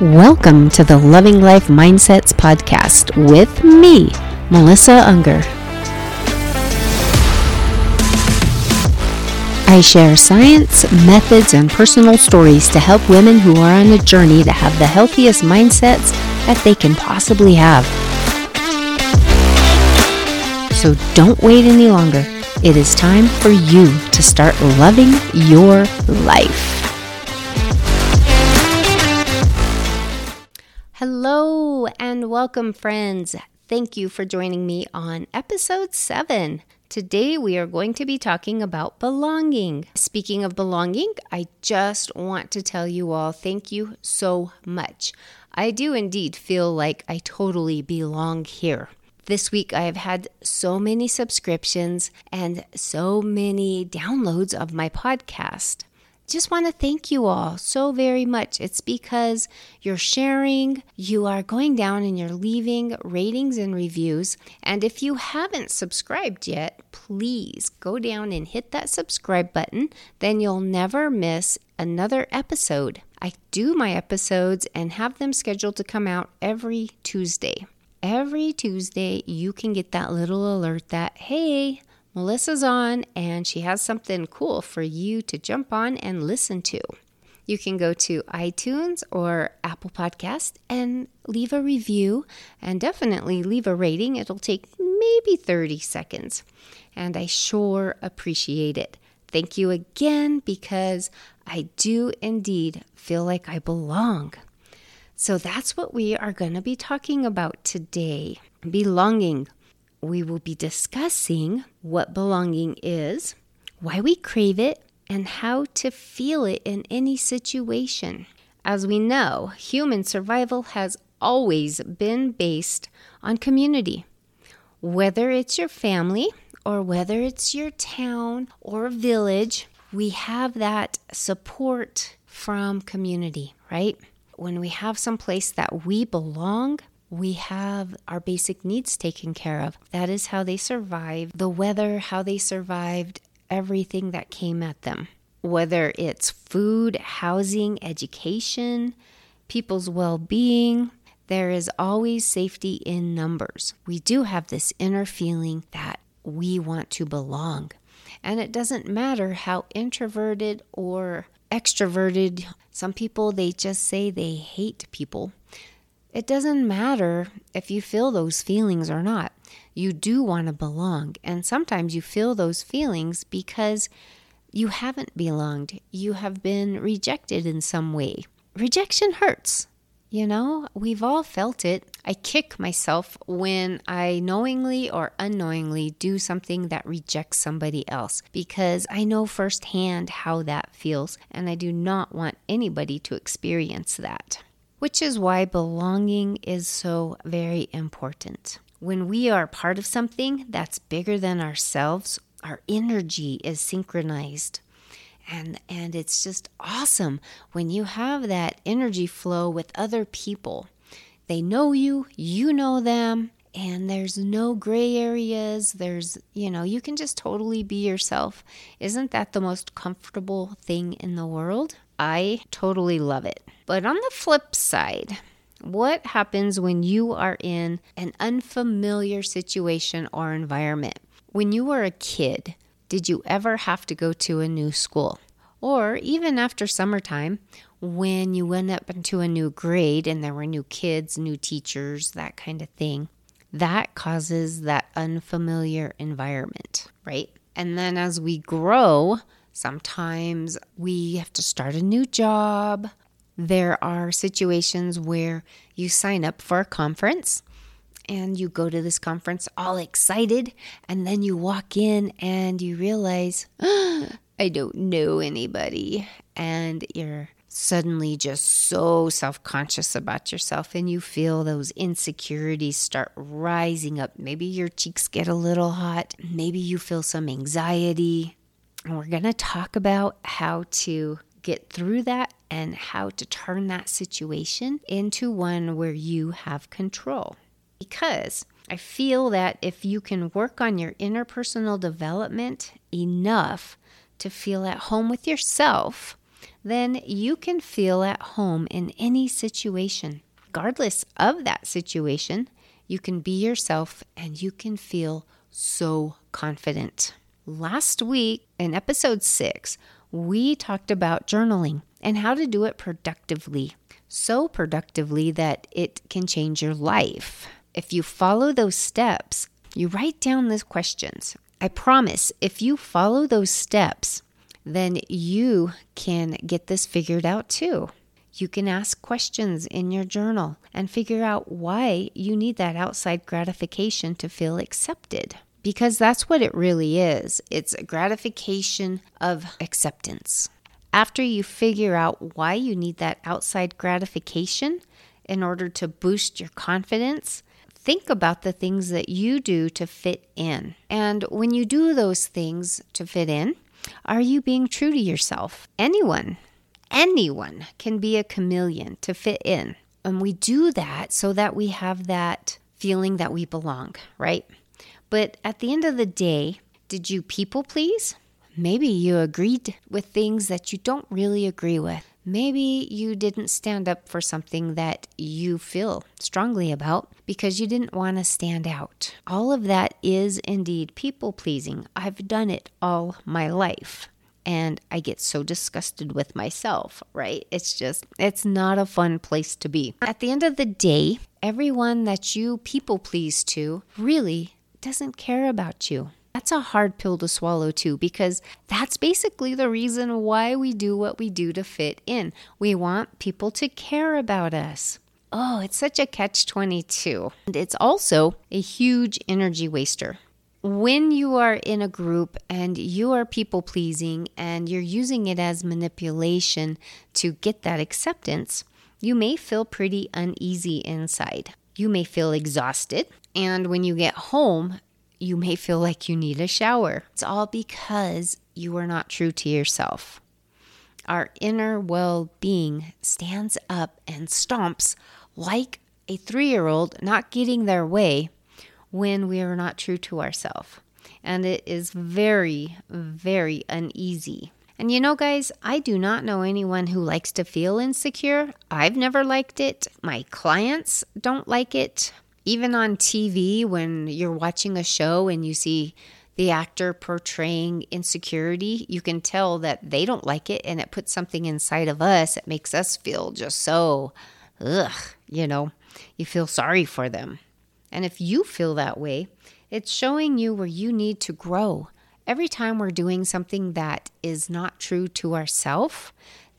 Welcome to the Loving Life Mindsets podcast with me, Melissa Unger. I share science, methods, and personal stories to help women who are on a journey to have the healthiest mindsets that they can possibly have. So don't wait any longer. It is time for you to start loving your life. Hello and welcome, friends. Thank you for joining me on episode 7. Today we are going to be talking about belonging. Speaking of belonging, I just want to tell you all thank you so much. I do indeed feel like I totally belong here. This week I have had so many subscriptions and so many downloads of my podcast just want to thank you all so very much. It's because you're sharing, you are going down and you're leaving ratings and reviews. And if you haven't subscribed yet, please go down and hit that subscribe button. Then you'll never miss another episode. I do my episodes and have them scheduled to come out every Tuesday. Every Tuesday, you can get that little alert that, hey, Melissa's on and she has something cool for you to jump on and listen to. You can go to iTunes or Apple Podcast and leave a review and definitely leave a rating. It'll take maybe 30 seconds. And I sure appreciate it. Thank you again because I do indeed feel like I belong. So that's what we are going to be talking about today belonging we will be discussing what belonging is, why we crave it, and how to feel it in any situation. As we know, human survival has always been based on community. Whether it's your family or whether it's your town or village, we have that support from community, right? When we have some place that we belong, we have our basic needs taken care of. That is how they survived the weather, how they survived everything that came at them. Whether it's food, housing, education, people's well being, there is always safety in numbers. We do have this inner feeling that we want to belong. And it doesn't matter how introverted or extroverted, some people they just say they hate people. It doesn't matter if you feel those feelings or not. You do want to belong. And sometimes you feel those feelings because you haven't belonged. You have been rejected in some way. Rejection hurts. You know, we've all felt it. I kick myself when I knowingly or unknowingly do something that rejects somebody else because I know firsthand how that feels and I do not want anybody to experience that which is why belonging is so very important. When we are part of something that's bigger than ourselves, our energy is synchronized. And, and it's just awesome when you have that energy flow with other people. They know you, you know them, and there's no gray areas. There's, you know, you can just totally be yourself. Isn't that the most comfortable thing in the world? I totally love it. But on the flip side, what happens when you are in an unfamiliar situation or environment? When you were a kid, did you ever have to go to a new school? Or even after summertime, when you went up into a new grade and there were new kids, new teachers, that kind of thing, that causes that unfamiliar environment, right? And then as we grow, sometimes we have to start a new job there are situations where you sign up for a conference and you go to this conference all excited, and then you walk in and you realize, oh, I don't know anybody. And you're suddenly just so self conscious about yourself, and you feel those insecurities start rising up. Maybe your cheeks get a little hot, maybe you feel some anxiety. And we're going to talk about how to get through that and how to turn that situation into one where you have control. Because I feel that if you can work on your interpersonal development enough to feel at home with yourself, then you can feel at home in any situation. Regardless of that situation, you can be yourself and you can feel so confident. Last week in episode six, we talked about journaling and how to do it productively. So productively that it can change your life. If you follow those steps, you write down these questions. I promise if you follow those steps, then you can get this figured out too. You can ask questions in your journal and figure out why you need that outside gratification to feel accepted. Because that's what it really is it's a gratification of acceptance. After you figure out why you need that outside gratification in order to boost your confidence, think about the things that you do to fit in. And when you do those things to fit in, are you being true to yourself? Anyone, anyone can be a chameleon to fit in. And we do that so that we have that feeling that we belong, right? But at the end of the day, did you people please? Maybe you agreed with things that you don't really agree with. Maybe you didn't stand up for something that you feel strongly about because you didn't want to stand out. All of that is indeed people pleasing. I've done it all my life. And I get so disgusted with myself, right? It's just, it's not a fun place to be. At the end of the day, everyone that you people please to really doesn't care about you. That's a hard pill to swallow, too, because that's basically the reason why we do what we do to fit in. We want people to care about us. Oh, it's such a catch 22. And it's also a huge energy waster. When you are in a group and you are people pleasing and you're using it as manipulation to get that acceptance, you may feel pretty uneasy inside. You may feel exhausted. And when you get home, you may feel like you need a shower. It's all because you are not true to yourself. Our inner well being stands up and stomps like a three year old not getting their way when we are not true to ourselves. And it is very, very uneasy. And you know, guys, I do not know anyone who likes to feel insecure. I've never liked it. My clients don't like it even on TV, when you're watching a show and you see the actor portraying insecurity, you can tell that they don't like it and it puts something inside of us that makes us feel just so, ugh, you know, you feel sorry for them. And if you feel that way, it's showing you where you need to grow. Every time we're doing something that is not true to ourself,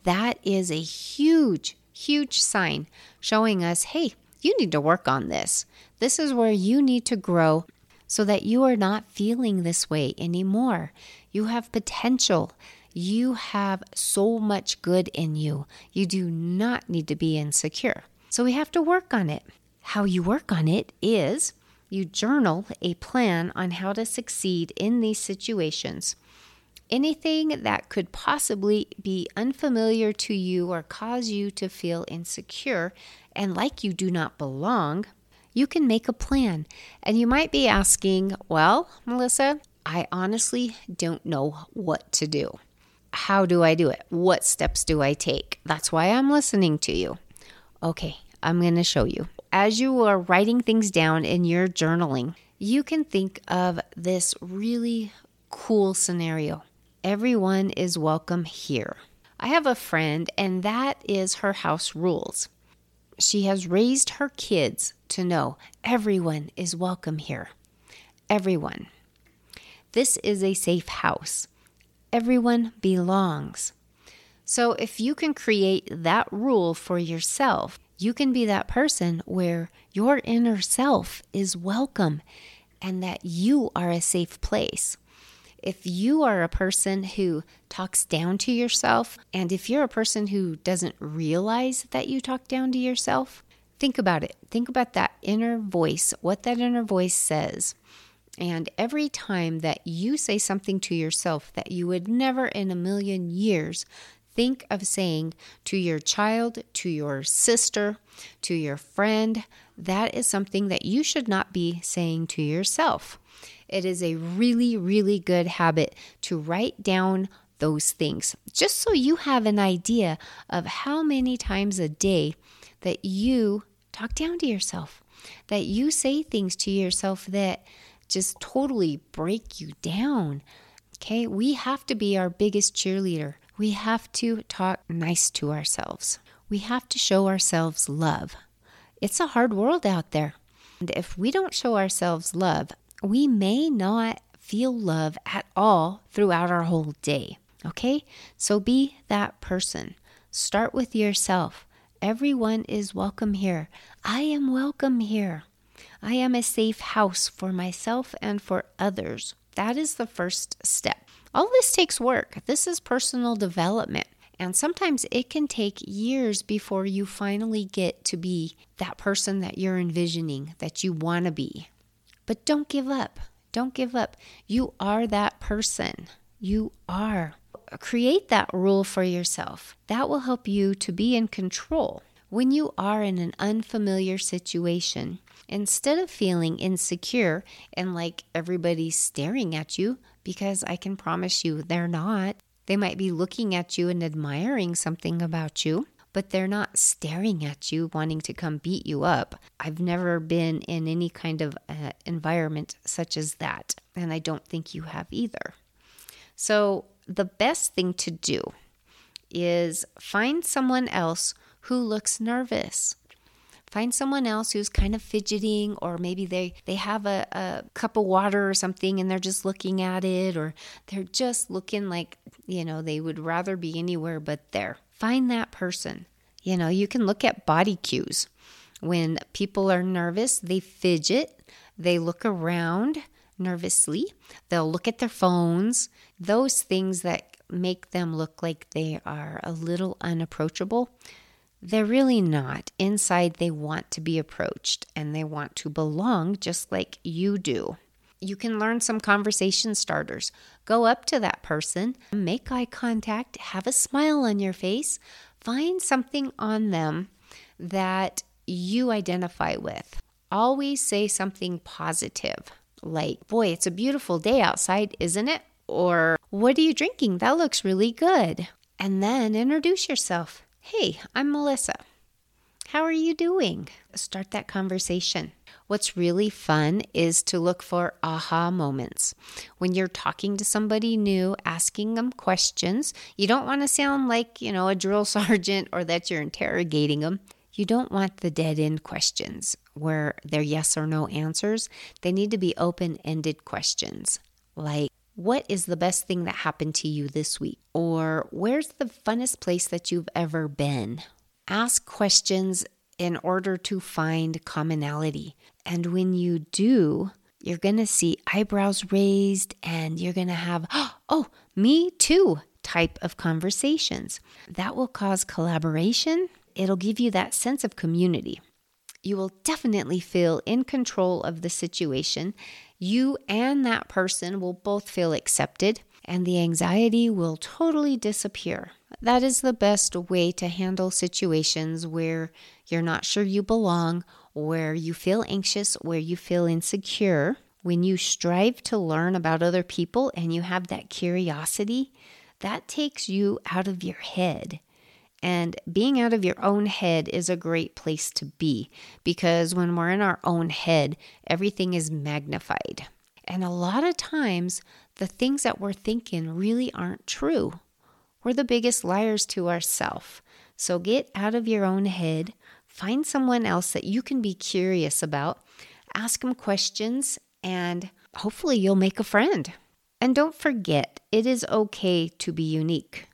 that is a huge, huge sign showing us, hey, you need to work on this. This is where you need to grow so that you are not feeling this way anymore. You have potential. You have so much good in you. You do not need to be insecure. So we have to work on it. How you work on it is you journal a plan on how to succeed in these situations. Anything that could possibly be unfamiliar to you or cause you to feel insecure and like you do not belong, you can make a plan. And you might be asking, well, Melissa, I honestly don't know what to do. How do I do it? What steps do I take? That's why I'm listening to you. Okay, I'm going to show you. As you are writing things down in your journaling, you can think of this really cool scenario. Everyone is welcome here. I have a friend, and that is her house rules. She has raised her kids to know everyone is welcome here. Everyone. This is a safe house. Everyone belongs. So, if you can create that rule for yourself, you can be that person where your inner self is welcome and that you are a safe place if you are a person who talks down to yourself, and if you're a person who doesn't realize that you talk down to yourself, think about it. Think about that inner voice, what that inner voice says. And every time that you say something to yourself that you would never in a million years think of saying to your child, to your sister, to your friend, that is something that you should not be saying to yourself. It is a really, really good habit to write down those things, just so you have an idea of how many times a day that you talk down to yourself, that you say things to yourself that just totally break you down. Okay, we have to be our biggest cheerleader. We have to talk nice to ourselves. We have to show ourselves love. It's a hard world out there. And if we don't show ourselves love, we may not feel love at all throughout our whole day. Okay? So be that person. Start with yourself. Everyone is welcome here. I am welcome here. I am a safe house for myself and for others. That is the first step. All this takes work. This is personal development. And sometimes it can take years before you finally get to be that person that you're envisioning, that you want to be. But don't give up. Don't give up. You are that person. You are. Create that rule for yourself. That will help you to be in control. When you are in an unfamiliar situation, instead of feeling insecure and like everybody's staring at you, because I can promise you they're not, they might be looking at you and admiring something about you, but they're not staring at you, wanting to come beat you up. I've never been in any kind of uh, environment such as that, and I don't think you have either. So, the best thing to do is find someone else who looks nervous. Find someone else who's kind of fidgeting or maybe they they have a, a cup of water or something and they're just looking at it or they're just looking like you know they would rather be anywhere but there. Find that person. You know you can look at body cues. When people are nervous they fidget they look around nervously they'll look at their phones. Those things that make them look like they are a little unapproachable they're really not. Inside, they want to be approached and they want to belong just like you do. You can learn some conversation starters. Go up to that person, make eye contact, have a smile on your face, find something on them that you identify with. Always say something positive, like, Boy, it's a beautiful day outside, isn't it? Or, What are you drinking? That looks really good. And then introduce yourself. Hey, I'm Melissa. How are you doing? Start that conversation. What's really fun is to look for aha moments. When you're talking to somebody new, asking them questions, you don't want to sound like, you know, a drill sergeant or that you're interrogating them. You don't want the dead end questions where they're yes or no answers. They need to be open ended questions like, what is the best thing that happened to you this week? Or where's the funnest place that you've ever been? Ask questions in order to find commonality. And when you do, you're going to see eyebrows raised and you're going to have, oh, me too type of conversations. That will cause collaboration. It'll give you that sense of community. You will definitely feel in control of the situation you and that person will both feel accepted and the anxiety will totally disappear. That is the best way to handle situations where you're not sure you belong, where you feel anxious, where you feel insecure. When you strive to learn about other people and you have that curiosity, that takes you out of your head and being out of your own head is a great place to be because when we're in our own head, everything is magnified. And a lot of times, the things that we're thinking really aren't true. We're the biggest liars to ourselves. So get out of your own head, find someone else that you can be curious about, ask them questions, and hopefully you'll make a friend. And don't forget, it is okay to be unique.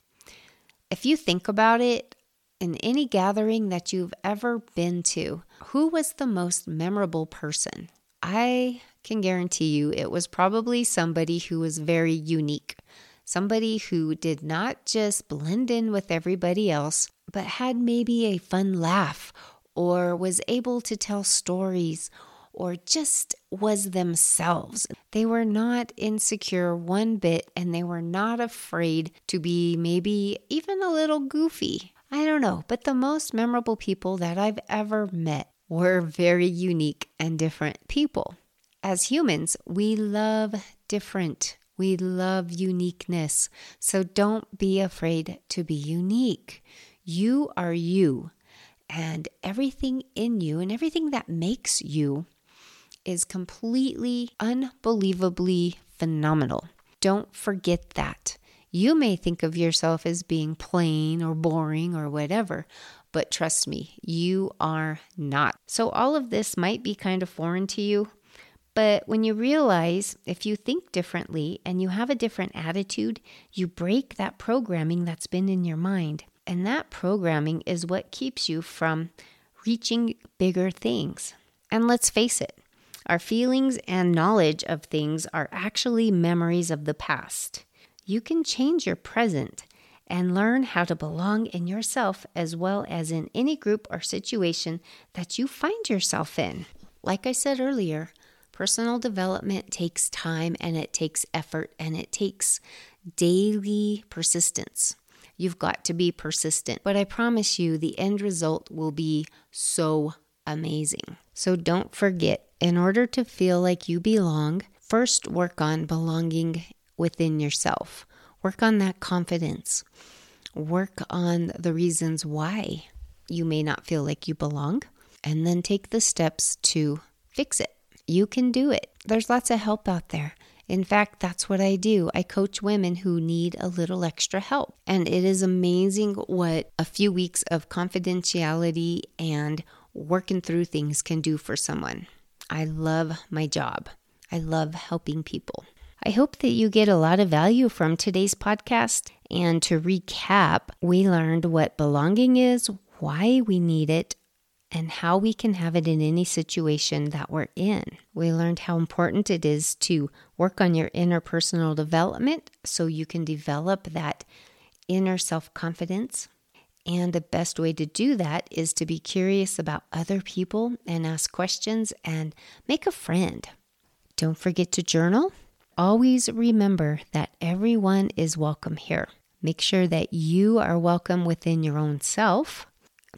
If you think about it, in any gathering that you've ever been to, who was the most memorable person? I can guarantee you it was probably somebody who was very unique. Somebody who did not just blend in with everybody else, but had maybe a fun laugh or was able to tell stories or just was themselves. They were not insecure one bit and they were not afraid to be maybe even a little goofy. I don't know, but the most memorable people that I've ever met were very unique and different people. As humans, we love different. We love uniqueness. So don't be afraid to be unique. You are you, and everything in you and everything that makes you is completely, unbelievably phenomenal. Don't forget that. You may think of yourself as being plain or boring or whatever, but trust me, you are not. So, all of this might be kind of foreign to you, but when you realize if you think differently and you have a different attitude, you break that programming that's been in your mind. And that programming is what keeps you from reaching bigger things. And let's face it, our feelings and knowledge of things are actually memories of the past. You can change your present and learn how to belong in yourself as well as in any group or situation that you find yourself in. Like I said earlier, personal development takes time and it takes effort and it takes daily persistence. You've got to be persistent, but I promise you the end result will be so amazing. So don't forget in order to feel like you belong, first work on belonging within yourself. Work on that confidence. Work on the reasons why you may not feel like you belong, and then take the steps to fix it. You can do it. There's lots of help out there. In fact, that's what I do. I coach women who need a little extra help. And it is amazing what a few weeks of confidentiality and working through things can do for someone. I love my job. I love helping people. I hope that you get a lot of value from today's podcast. And to recap, we learned what belonging is, why we need it, and how we can have it in any situation that we're in. We learned how important it is to work on your interpersonal development so you can develop that inner self confidence. And the best way to do that is to be curious about other people and ask questions and make a friend. Don't forget to journal. Always remember that everyone is welcome here. Make sure that you are welcome within your own self.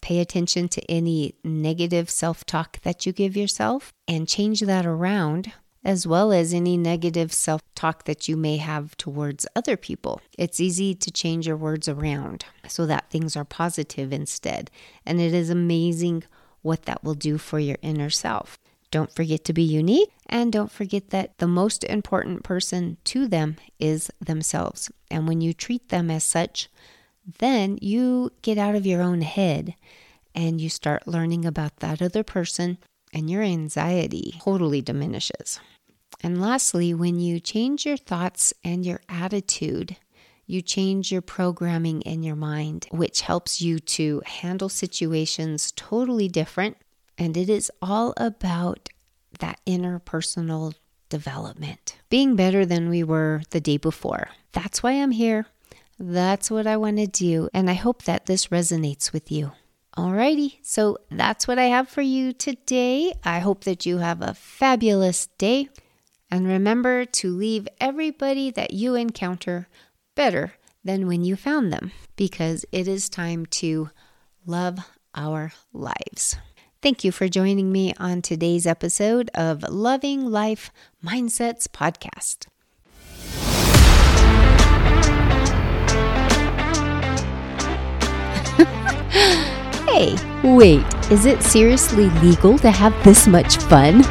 Pay attention to any negative self talk that you give yourself and change that around as well as any negative self talk that you may have towards other people. It's easy to change your words around so that things are positive instead. And it is amazing what that will do for your inner self. Don't forget to be unique and don't forget that the most important person to them is themselves. And when you treat them as such, then you get out of your own head and you start learning about that other person and your anxiety totally diminishes. And lastly, when you change your thoughts and your attitude, you change your programming in your mind, which helps you to handle situations totally different. And it is all about that interpersonal development, being better than we were the day before. That's why I'm here. That's what I want to do. And I hope that this resonates with you. Alrighty, so that's what I have for you today. I hope that you have a fabulous day. And remember to leave everybody that you encounter better than when you found them, because it is time to love our lives. Thank you for joining me on today's episode of Loving Life Mindsets Podcast. Hey, wait, is it seriously legal to have this much fun?